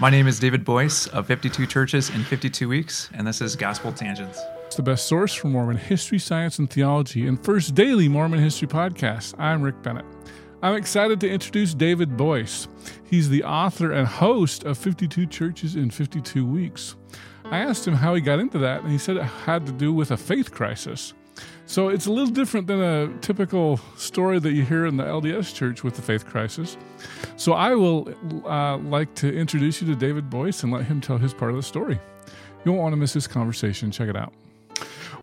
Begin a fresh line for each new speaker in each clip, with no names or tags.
My name is David Boice of 52 Churches in 52 Weeks, and this is Gospel Tangents.
It's the best source for Mormon history, science, and theology, and first daily Mormon history podcast. I'm Rick Bennett. I'm excited to introduce David Boice. He's the author and host of 52 Churches in 52 Weeks. I asked him how he got into that, and he said it had to do with a faith crisis. So it's a little different than a typical story that you hear in the LDS church with the faith crisis. So I will uh, like to introduce you to David Boice and let him tell his part of the story. You won't want to miss this conversation. Check it out.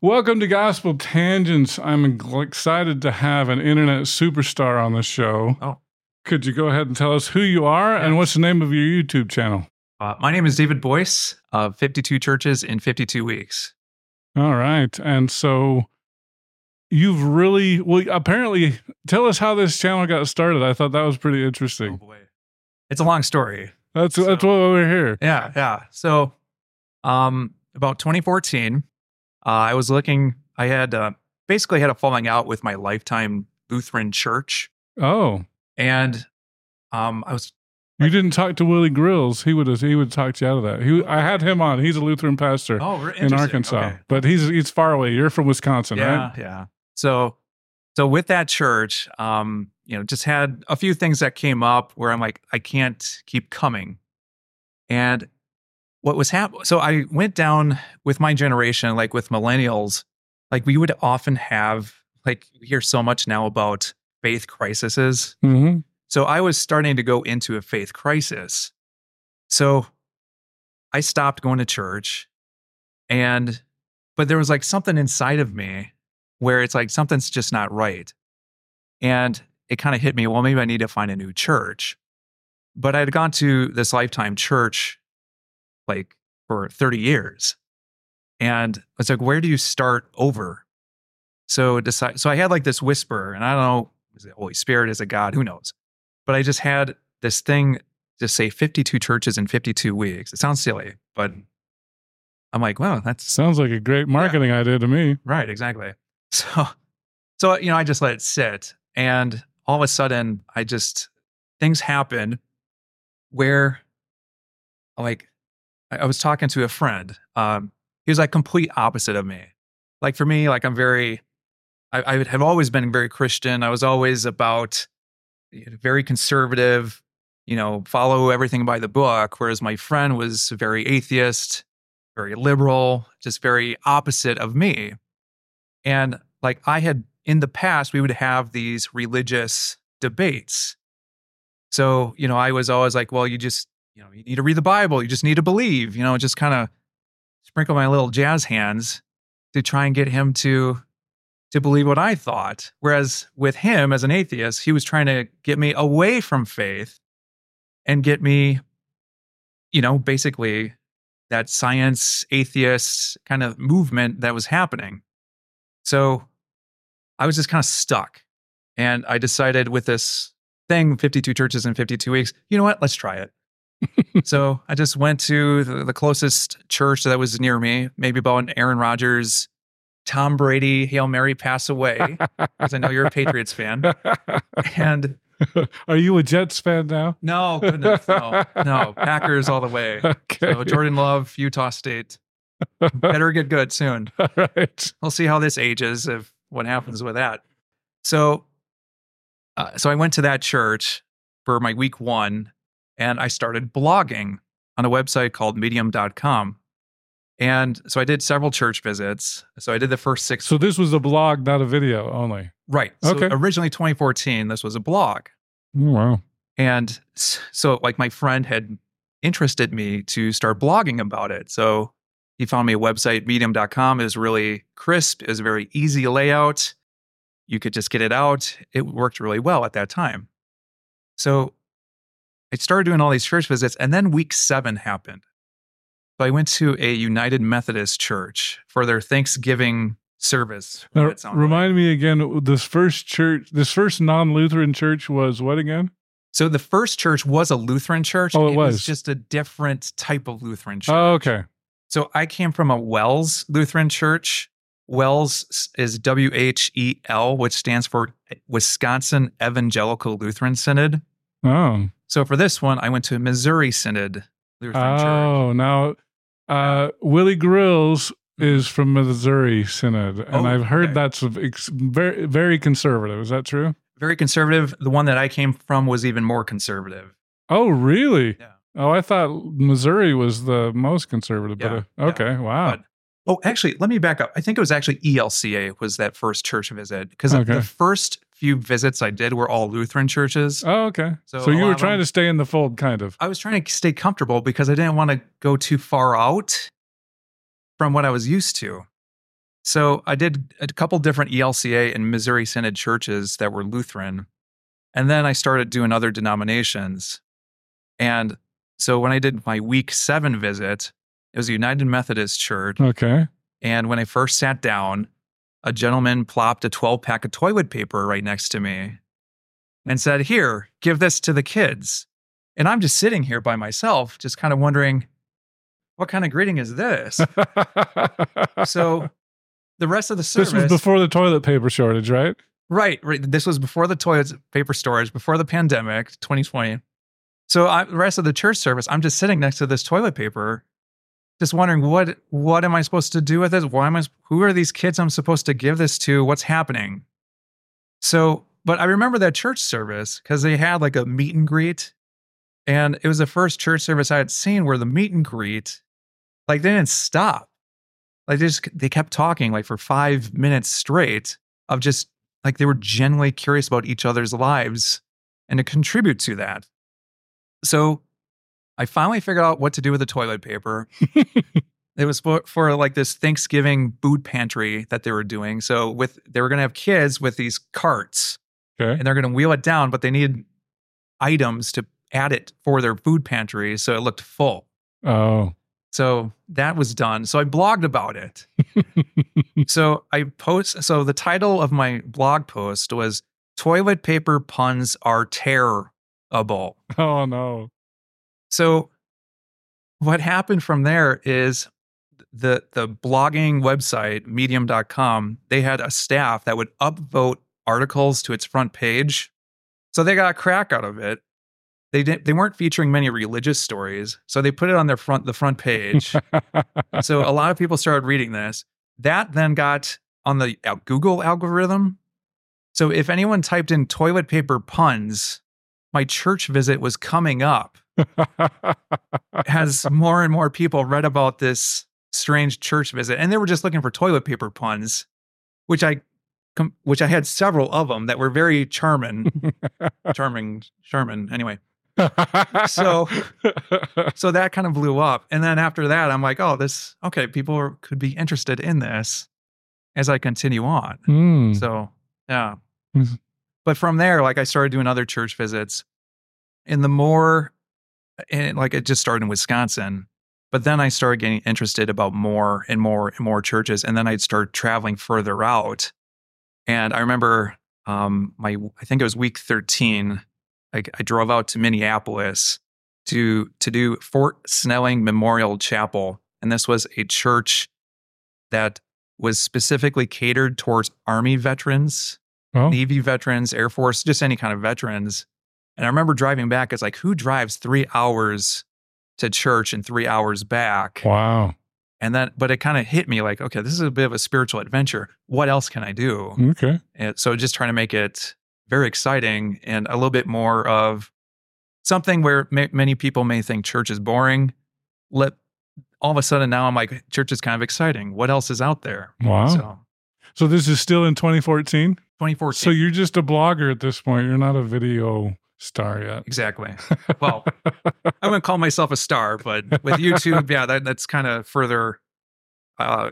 Welcome to Gospel Tangents. I'm excited to have an internet superstar on the show.
Oh.
Could you go ahead and tell us who you are and what's the name of your YouTube channel?
Uh, my name is David Boice of 52 Churches in 52 Weeks.
All right. And so you've really, well, apparently, tell us how this channel got started. I thought that was pretty interesting.
Oh boy. It's a long story.
That's,
So-
that's what we're here.
Yeah, yeah. So, um, about 2014, uh, I was looking, I had uh, basically had a falling out with my lifetime Lutheran church.
Oh,
And um, I was,
you didn't talk to Willie Grills. He would have, he would talk you out of that. He, I had him on. He's a Lutheran pastor
oh,
in. Arkansas,
Okay.
but he's he's far away. You're from Wisconsin,
yeah,
right?
yeah. So, so with that church, um, you know, just had a few things that came up where I'm like, I can't keep coming. And what was happening? So I went down with my generation, like with millennials, like we would often have, like, we hear so much now about faith crises.
Mm-hmm.
So I was starting to go into a faith crisis. So I stopped going to church and but there was like something inside of me where it's like something's just not right. And it kind of hit me, well maybe I need to find a new church. But I had gone to this lifetime church like for 30 years. And it's like where do you start over? So decide so I had like this whisper and I don't know is it Holy Spirit is it God who knows but I just had this thing to say 52 churches in 52 weeks. It sounds silly, but I'm like, wow, that
Sounds like a great marketing idea to me.
right, exactly. So, so you know, I just let it sit, and all of a sudden, I just things happened where, like, I, was talking to a friend. Um, he was like complete opposite of me. Like for me, like I'm very, I, I have always been very Christian. I was always about very conservative, you know, follow everything by the book. Whereas my friend was very atheist, very liberal, just very opposite of me. And like I had in the past, we would have these religious debates. So, you know, I was always like, well, you just, you know, you need to read the Bible. You just need to believe, you know, just kind of sprinkle my little jazz hands to try and get him to to believe what I thought. Whereas with him as an atheist, he was trying to get me away from faith and get me, you know, basically that science atheist kind of movement that was happening. So I was just kind of stuck. And I decided with this thing, 52 churches in 52 weeks, you know what? Let's try it. so I just went to the, the closest church that was near me, maybe about an Aaron Rodgers, Tom Brady, Hail Mary pass away, because I know you're a Patriots fan. And
Are you a Jets fan now?
no, goodness, no, no, Packers all the way.
Okay.
So Jordan Love, Utah State. Better get good soon.
All right.
We'll see how this ages, if what happens with that. So, uh, so I went to that church for my week one, and I started blogging on a website called Medium.com. And so I did several church visits. So I did the first six.
So this was a blog, not a video only.
right. So
Okay.
originally 2014, this was a blog.
Oh, wow.
And so, like, my friend had interested me to start blogging about it. So he found me a website, medium.com. It was really crisp, it was a very easy layout. You could just get it out. It worked really well at that time. So I started doing all these church visits, and then week seven happened. So I went to a United Methodist church for their Thanksgiving service.
Now, remind me again. This first church, this first non-Lutheran church was what again?
So the first church was a Lutheran church.
Oh, it was.
just a different type of Lutheran oh, church.
Oh, okay.
So I came from a WELS Lutheran church. WELS is W H E L, which stands for Wisconsin Evangelical Lutheran Synod.
Oh,
So for this one, I went to Missouri Synod Lutheran Church.
oh. Now, uh, Willie Grills is from Missouri Synod, and
Oh,
I've heard
okay.
that's very very conservative. Is that true?
Very conservative. The one that I came from was even more conservative.
Oh, really?
Yeah.
Oh, I thought Missouri was the most conservative.
Yeah,
but
yeah.
uh, okay, wow.
But- Oh, actually, let me back up. I think it was actually ELCA was that first church visit because
Okay.
the first few visits I did were all Lutheran churches.
oh, okay.
So
So, you were trying
them-
to stay in the fold, kind of.
I was trying to stay comfortable because I didn't want to go too far out from what I was used to. So I did a couple different ELCA and Missouri Synod churches that were Lutheran. And then I started doing other denominations. And so when I did my week seven visit, it was a United Methodist church.
Okay.
And when I first sat down, a gentleman plopped a 12 pack of toilet paper right next to me and said, Here, give this to the kids. And I'm just sitting here by myself, just kind of wondering, what kind of greeting is this? so the rest of the service.
this was before the toilet paper shortage, right?
Right, right. This was before the toilet paper storage, before the pandemic, 2020. So I, the rest of the church service, I'm just sitting next to this toilet paper, just wondering what what am I supposed to do with it? Why am I? Who are these kids I'm supposed to give this to? What's happening? So, but I remember that church service because they had like a meet and greet, and it was the first church service I had seen where the meet and greet, like they didn't stop, like they just they kept talking like for five minutes straight of just like they were genuinely curious about each other's lives and to contribute to that. So I finally figured out what to do with the toilet paper. it was for, for like this Thanksgiving food pantry that they were doing. So with they were going to have kids with these carts
Okay.
and they're going to wheel it down, but they needed items to add it for their food pantry so it looked full.
Oh.
So that was done. So I blogged about it. so I post so the title of my blog post was toilet paper puns are terrible.
Oh no.
So what happened from there is the the blogging website medium.com they had a staff that would upvote articles to its front page. So they got a crack out of it. They didn't they weren't featuring many religious stories, so they put it on their front the front page. so a lot of people started reading this. That then got on the Google algorithm. So if anyone typed in toilet paper puns, my church visit was coming up as more and more people read about this strange church visit, and they were just looking for toilet paper puns, which I, which I had several of them that were very charming, charming, charming. Anyway, so so that kind of blew up, and then after that, I'm like, oh, this okay, people are, could be interested in this as I continue on.
Hmm.
So yeah. But from there, like I started doing other church visits. And the more and like it just started in Wisconsin. But then I started getting interested about more and more and more churches. And then I'd start traveling further out. And I remember um my I think it was week 13. I, I drove out to Minneapolis to to do Fort Snelling Memorial Chapel. And this was a church that was specifically catered towards Army veterans,
Oh.
Navy veterans, Air Force, just any kind of veterans. And I remember driving back. It's like, who drives three hours to church and three hours back?
Wow.
And then, but it kind of hit me like, okay, this is a bit of a spiritual adventure. What else can I do?
Okay.
And so just trying to make it very exciting and a little bit more of something where ma- many people may think church is boring. Let all of a sudden now I'm like, church is kind of exciting. What else is out there?
Wow.
So
So this is still in 2014.
2014.
So you're just a blogger at this point. You're not a video star yet.
exactly. Well, I wouldn't call myself a star, but with YouTube, yeah, that, that's kind of further uh,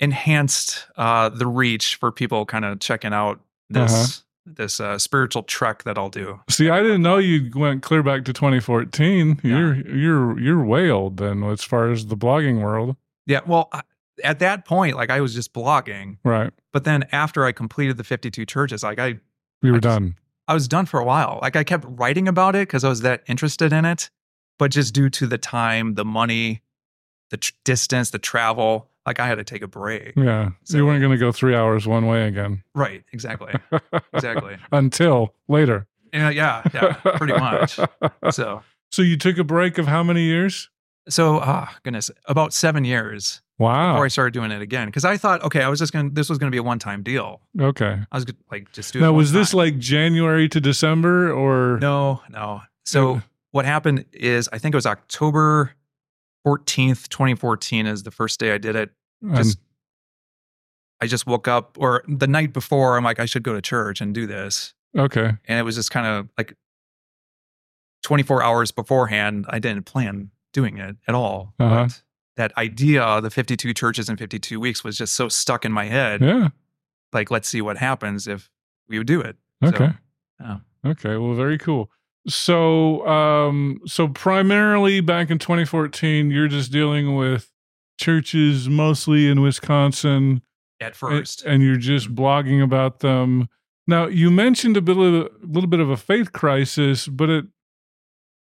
enhanced uh, the reach for people kind of checking out this this uh, spiritual trek that I'll do.
See, I didn't know you went clear back to 2014.
Yeah.
You're you're you're way old then, as far as the blogging world,
Yeah, well, at that point, like I was just blogging,
right?
but then after I completed the 52 churches, like I
we were
I just-
done.
I was done for a while. Like I kept writing about it because I was that interested in it, but just due to the time, the money, the tr- distance, the travel, like I had to take a break.
Yeah,
So-
you weren't going to go three hours one way again.
Right, exactly, exactly.
Until later.
Yeah, yeah, yeah, pretty much. So,
So you took a break of how many years?
so, ah, goodness, about seven years
Wow.
before I started doing it again. Because I thought, okay, I was just gonna, this was gonna be a one-time deal.
Okay.
I was like just do. it
Now, was this
time.
like January to December or?
No, no. So what happened is I think it was October 14th, 2014 is the first day I did it. Just I just woke up or the night before I'm like I should go to church and do this.
okay.
And it was just kind of like 24 hours beforehand I didn't plan doing it at all.
Uh-huh.
But that idea, the 52 churches in 52 weeks was just so stuck in my head.
Yeah.
Like let's see what happens if we would do it. So,
Okay.
yeah.
Okay. Well, very cool. So, um, so primarily back in 2014, you're just dealing with churches mostly in Wisconsin,
At first.
and you're just blogging about them. Now, you mentioned a bit of a little bit of a faith crisis, but it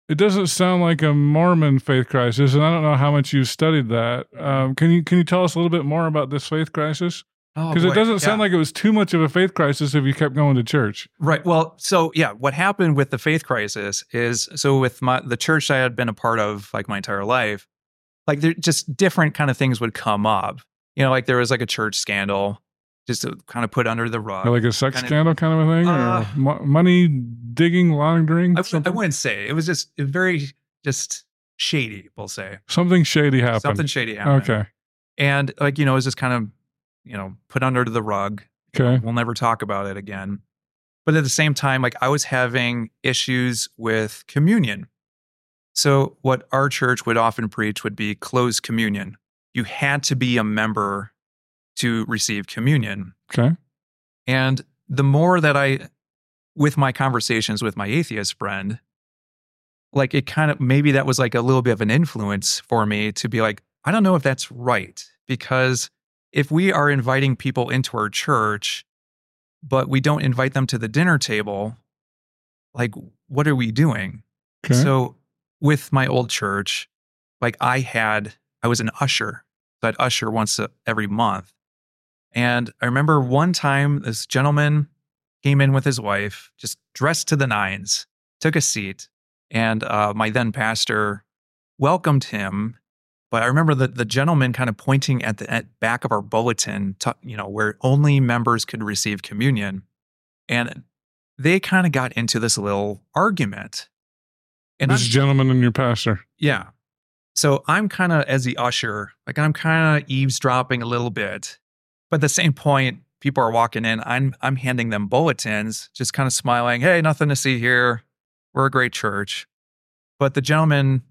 it doesn't sound like a Mormon faith crisis, and I don't know how much you've studied that. Um, can you can you tell us a little bit more about this faith crisis?
Oh,
Because it doesn't sound
Yeah.
like it was too much of a faith crisis if you kept going to church.
Right. Well, so yeah, what happened with the faith crisis is so with my the church I had been a part of like my entire life, like there just different kind of things would come up. You know, like there was like a church scandal, just to kind of put under the rug.
like a sex
kind of-
scandal kind of a thing,
Uh,
or mo- money digging, laundering,
I, I wouldn't say it was just very just shady. We'll say
something shady happened.
something shady happened.
okay,
and like you know, it was just kind of you know put under the rug.
okay,
We'll never talk about it again. But at the same time, like I was having issues with communion. So, what our church would often preach would be closed communion. You had to be a member to receive communion.
okay,
And the more that I, with my conversations with my atheist friend, like it kind of maybe that was like a little bit of an influence for me to be like, I don't know if that's right. Because if we are inviting people into our church, but we don't invite them to the dinner table, like what are we doing?
okay.
So with my old church, like I had, I was an usher. So I'd usher once every month. And I remember one time this gentleman came in with his wife, just dressed to the nines, took a seat, and uh, my then pastor welcomed him. But I remember the, the gentleman kind of pointing at the at back of our bulletin, to, you know, where only members could receive communion. And they kind of got into this little argument. And
this
I'm-
gentleman and your pastor.
yeah. So I'm kind of, as the usher, like I'm kind of eavesdropping a little bit. But at the same point, people are walking in. I'm I'm handing them bulletins, just kind of smiling. Hey, nothing to see here. We're a great church. But the gentleman,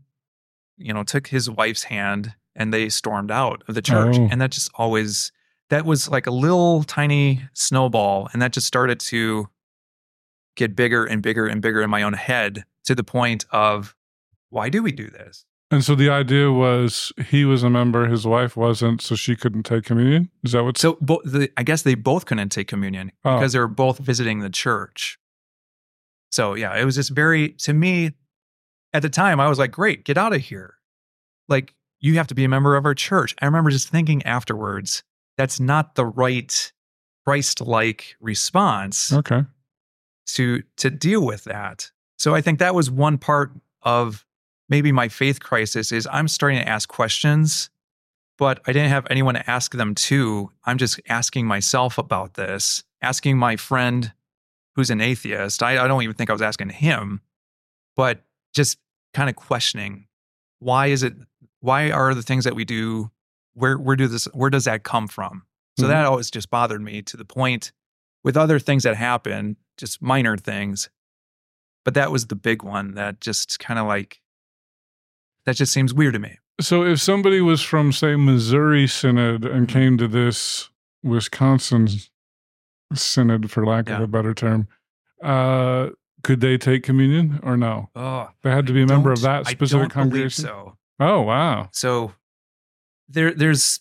you know, took his wife's hand and they stormed out of the church.
Oh.
And that just always that was like a little tiny snowball. And that just started to get bigger and bigger and bigger in my own head to the point of why do we do this?
And so the idea was he was a member, his wife wasn't, so she couldn't take communion. Is that what?
So bo- the, I guess they both couldn't take communion
Oh.
because they were both visiting the church. So yeah, it was just very to me at the time. I was like, "Great, get out of here!" Like you have to be a member of our church. I remember just thinking afterwards, that's not the right Christ-like response
okay.
to to deal with that. So I think that was one part of maybe my faith crisis is I'm starting to ask questions, but I didn't have anyone to ask them to. I'm just asking myself about this, asking my friend who's an atheist. I, I don't even think I was asking him, but just kind of questioning why is it why are the things that we do where where do this where does that come from? So
Mhm.
that always just bothered me to the point with other things that happen, just minor things. But that was the big one that just kind of like, that just seems weird to me.
So if somebody was from, say, Missouri Synod and came to this Wisconsin synod, for lack of a better term. Uh, could they take communion or no?
Oh,
They had to be a member of that specific
I don't believe
congregation.
so.
Oh wow.
So there, there's,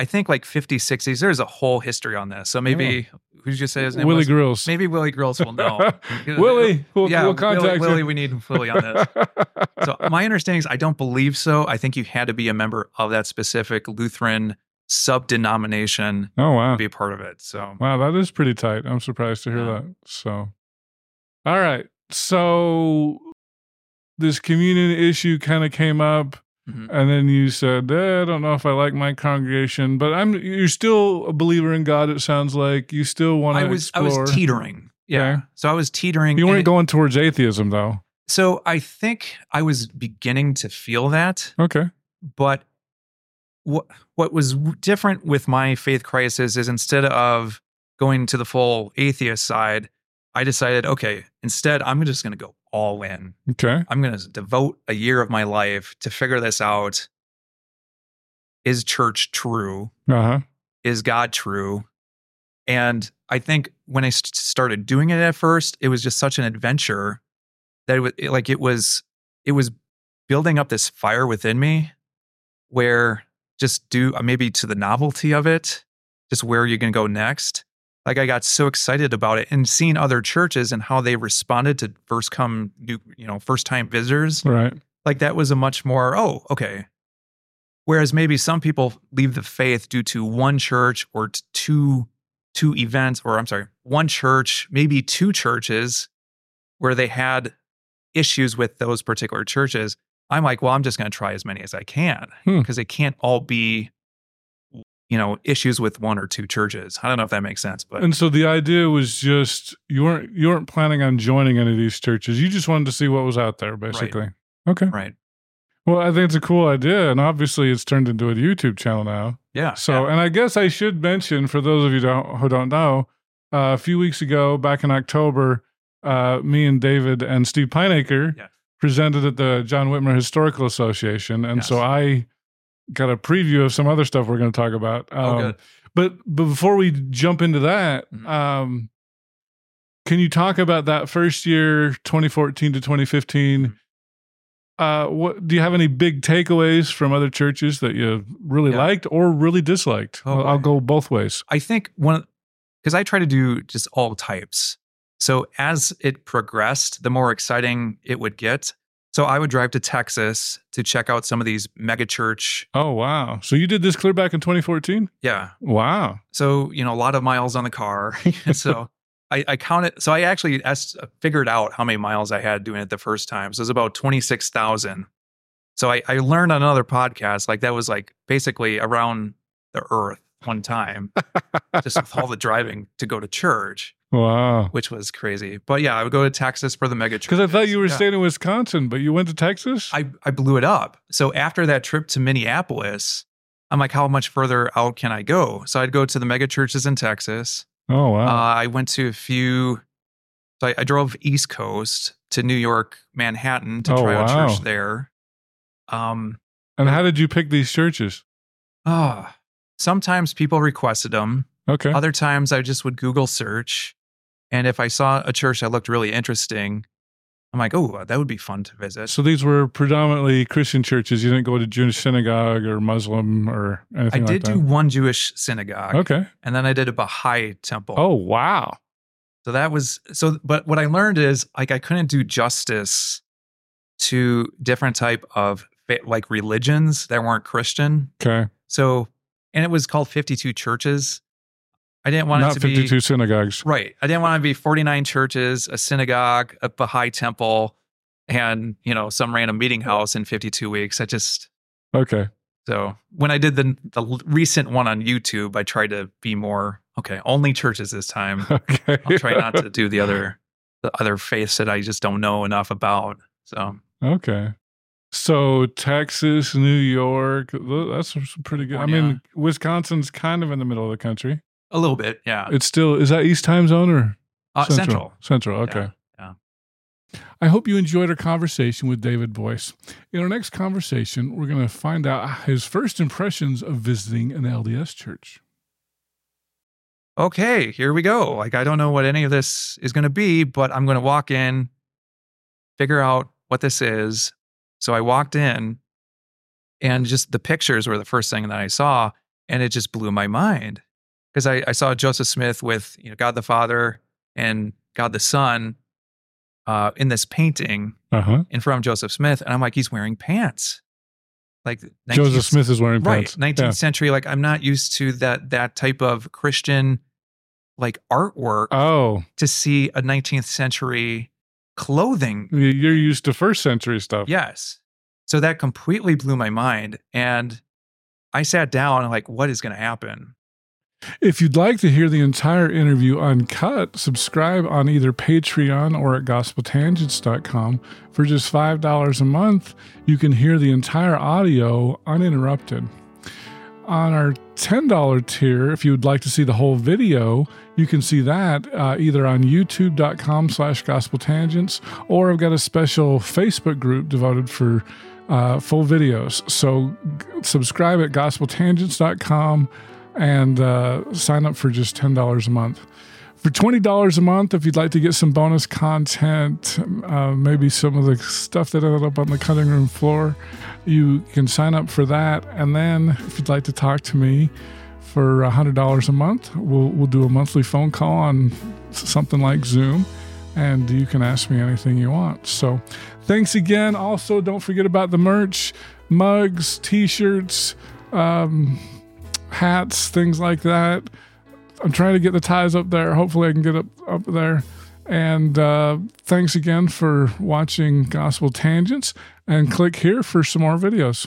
I think like 50s, 60s. There's a whole history on this. So maybe who did you say his name
Willie
was?
Grills.
Maybe Willie Grills will know.
Willie, we'll,
yeah,
we'll contact
Willie, Willie, we need Willie on this. so my understanding is I don't believe so. I think you had to be a member of that specific Lutheran sub denomination
oh wow.
to be a part of it. So
Wow, that is pretty tight. I'm surprised to hear
Yeah.
that. So, all right. So, this communion issue kind of came up,
Mhm.
and then you said, eh, "I don't know if I like my congregation," but I'm. You're still a believer in God. It sounds like you still want
I
to
was
explore.
I was teetering. Yeah.
Okay.
So I was teetering.
you weren't
it-
going towards atheism, though.
So I think I was beginning to feel that,
Okay.
but what what was different with my faith crisis is instead of going to the full atheist side, I decided, okay, instead I'm just going to go all in.
Okay.
I'm going to devote a year of my life to figure this out. Is church true?
Uh huh.
Is God true? And I think when I st- started doing it at first, it was just such an adventure that it was it- like it was it was building up this fire within me where just do uh, maybe to the novelty of it, just where you're going to go next. Like I got so excited about it and seeing other churches and how they responded to first come new, you know, first time visitors
Right.
like that was a much more oh okay whereas maybe some people leave the faith due to one church or two two events or i'm sorry one church maybe two churches where they had issues with those particular churches i'm like well i'm just going to try as many as i can
Hmm.
because they can't all be you know issues with one or two churches i don't know if that makes sense but
And so the idea was just you weren't you weren't planning on joining any of these churches. You just wanted to see what was out there, basically. Okay.
right
Well, I think it's a cool idea, and obviously it's turned into a YouTube channel now.
yeah
So,
yeah.
and I guess I should mention for those of you don't, who don't know, uh, a few weeks ago, back in October, uh, me and David and Steve Pynakker
Yeah.
presented at the John Whitmer Historical Association, and so I got a preview of some other stuff we're going to talk about.
oh
Um,
good
But, but before we jump into that,
Mhm.
um, can you talk about that first year, 2014 to 2015?
Mm-hmm.
Uh, what do you have any big takeaways from other churches that you really
Yeah.
liked or really disliked?
Oh,
I'll, I'll go both ways.
I think one because I try to do just all types. So as it progressed, the more exciting it would get. So I would drive to Texas to check out some of these mega church.
Oh wow! So you did this clear back in 2014?
Yeah.
Wow.
So, you know, a lot of miles on the car. so I, I counted. So I actually est- uh, figured out how many miles I had doing it the first time. So it was about 26,000. So I, I learned on another podcast, like that was like basically around the earth one time, just with all the driving to go to church.
Wow.
which was crazy. But yeah, I would go to Texas for the mega trip.
Because I thought you were
Yeah.
staying in Wisconsin, but you went to Texas.
I, I blew it up. So after that trip to Minneapolis, I'm like, how much further out can I go? So I'd go to the mega churches in Texas.
oh wow.
Uh, I went to a few. So I, I drove East Coast to New York, Manhattan to
Oh,
try out
wow.
church there. Um,
and how did you pick these churches?
ah, sometimes people requested them.
Okay.
Other times I just would Google search. And if I saw a church that looked really interesting, I'm like, oh, that would be fun to visit.
So these were predominantly Christian churches. You didn't go to Jewish synagogue or Muslim or anything like that.
I did
like
do one Jewish synagogue.
Okay.
And then I did a Baha'i temple.
Oh wow.
So that was so but what I learned is like I couldn't do justice to different type of like religions that weren't Christian.
Okay.
So and it was called 52 churches. I didn't want
Not
it to
52
be
synagogues.
right. I didn't want to be 49 churches, a synagogue, a Baha'i temple and, you know, some random meeting house in 52 weeks. I just
Okay.
so when I did the the recent one on YouTube, I tried to be more okay. Only churches this time.
Okay.
I'll try not to do the other the other faiths that I just don't know enough about. So
Okay. So Texas, New York, that's some pretty good. I mean, Wisconsin's kind of in the middle of the country.
a little bit, yeah.
It's still is that East time zone or
Uh, central.
Central. Okay.
Yeah,
I hope you enjoyed our conversation with David Boice. In our next conversation, we're going to find out his first impressions of visiting an LDS church.
okay, here we go. Like, I don't know what any of this is going to be, but I'm going to walk in, figure out what this is. So I walked in, and just the pictures were the first thing that I saw, and it just blew my mind because I, I saw Joseph Smith with you know God the Father and God the Son uh, in this painting
Uh-huh.
in front of Joseph Smith, and I'm like, he's wearing pants. Like 19th
Joseph Smith is wearing
right
pants.
19th
Yeah.
century like i'm not used to that that type of christian like artwork
Oh,
to see a 19th century clothing
you're used to first century stuff.
yes so that completely blew my mind and i sat down and like what is going to happen
If you'd like to hear the entire interview uncut, subscribe on either Patreon or at gospeltangents.com. For just $5 a month, you can hear the entire audio uninterrupted. On our $10 tier, if you would like to see the whole video, you can see that uh, either on youtube.com slash gospeltangents or I've got a special Facebook group devoted for uh, full videos. So g- subscribe at gospeltangents.com and uh, sign up for just $10 a month. For $20 a month, if you'd like to get some bonus content, uh, maybe some of the stuff that ended up on the cutting room floor, you can sign up for that. And then if you'd like to talk to me for $100 a month, we'll, we'll do a monthly phone call on something like Zoom and you can ask me anything you want. So thanks again. Also, don't forget about the merch, mugs, t-shirts, um, hats, things like that. I'm trying to get the ties up there. Hopefully, I can get up up there. And uh, thanks again for watching Gospel Tangents. And click here for some more videos.